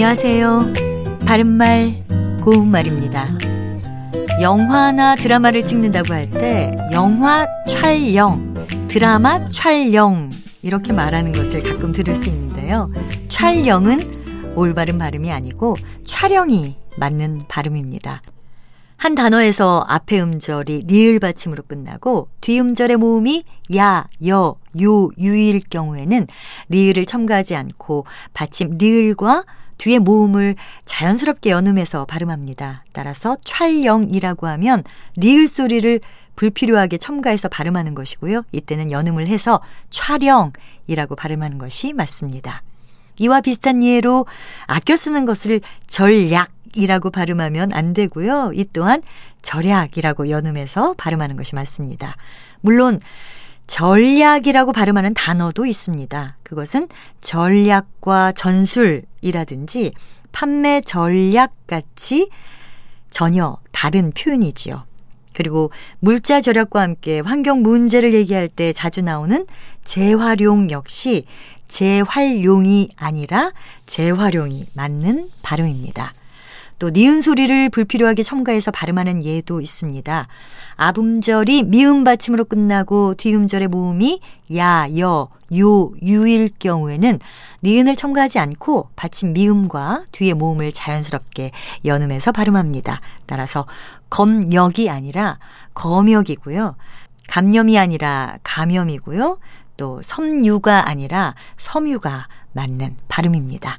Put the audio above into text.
안녕하세요. 바른말, 고운말입니다. 영화나 드라마를 찍는다고 할 때 영화 촬영, 드라마 촬영 이렇게 말하는 것을 가끔 들을 수 있는데요. 촬영은 올바른 발음이 아니고 촬영이 맞는 발음입니다. 한 단어에서 앞에 음절이 리을 받침으로 끝나고 뒤 음절의 모음이 야, 여, 요, 유일 경우에는 리을을 첨가하지 않고 받침 리을과 뒤에 모음을 자연스럽게 연음해서 발음합니다. 따라서 촬영이라고 하면 리을 소리를 불필요하게 첨가해서 발음하는 것이고요. 이때는 연음을 해서 촬영이라고 발음하는 것이 맞습니다. 이와 비슷한 예로 아껴 쓰는 것을 전략 이라고 발음하면 안 되고요. 이 또한 절약이라고 연음해서 발음하는 것이 맞습니다. 물론 전략이라고 발음하는 단어도 있습니다. 그것은 전략과 전술이라든지 판매 전략 같이 전혀 다른 표현이지요. 그리고 물자 절약과 함께 환경 문제를 얘기할 때 자주 나오는 재활용 역시 재활용이 아니라 재활용이 맞는 발음입니다. 또 니은 소리를 불필요하게 첨가해서 발음하는 예도 있습니다. 아음절이 미음 받침으로 끝나고 뒤음절의 모음이 야, 여, 요, 유일 경우에는 니은을 첨가하지 않고 받침 미음과 뒤의 모음을 자연스럽게 연음해서 발음합니다. 따라서 검역이 아니라 검역이고요. 감염이 아니라 감염이고요. 또 섬유가 아니라 섬유가 맞는 발음입니다.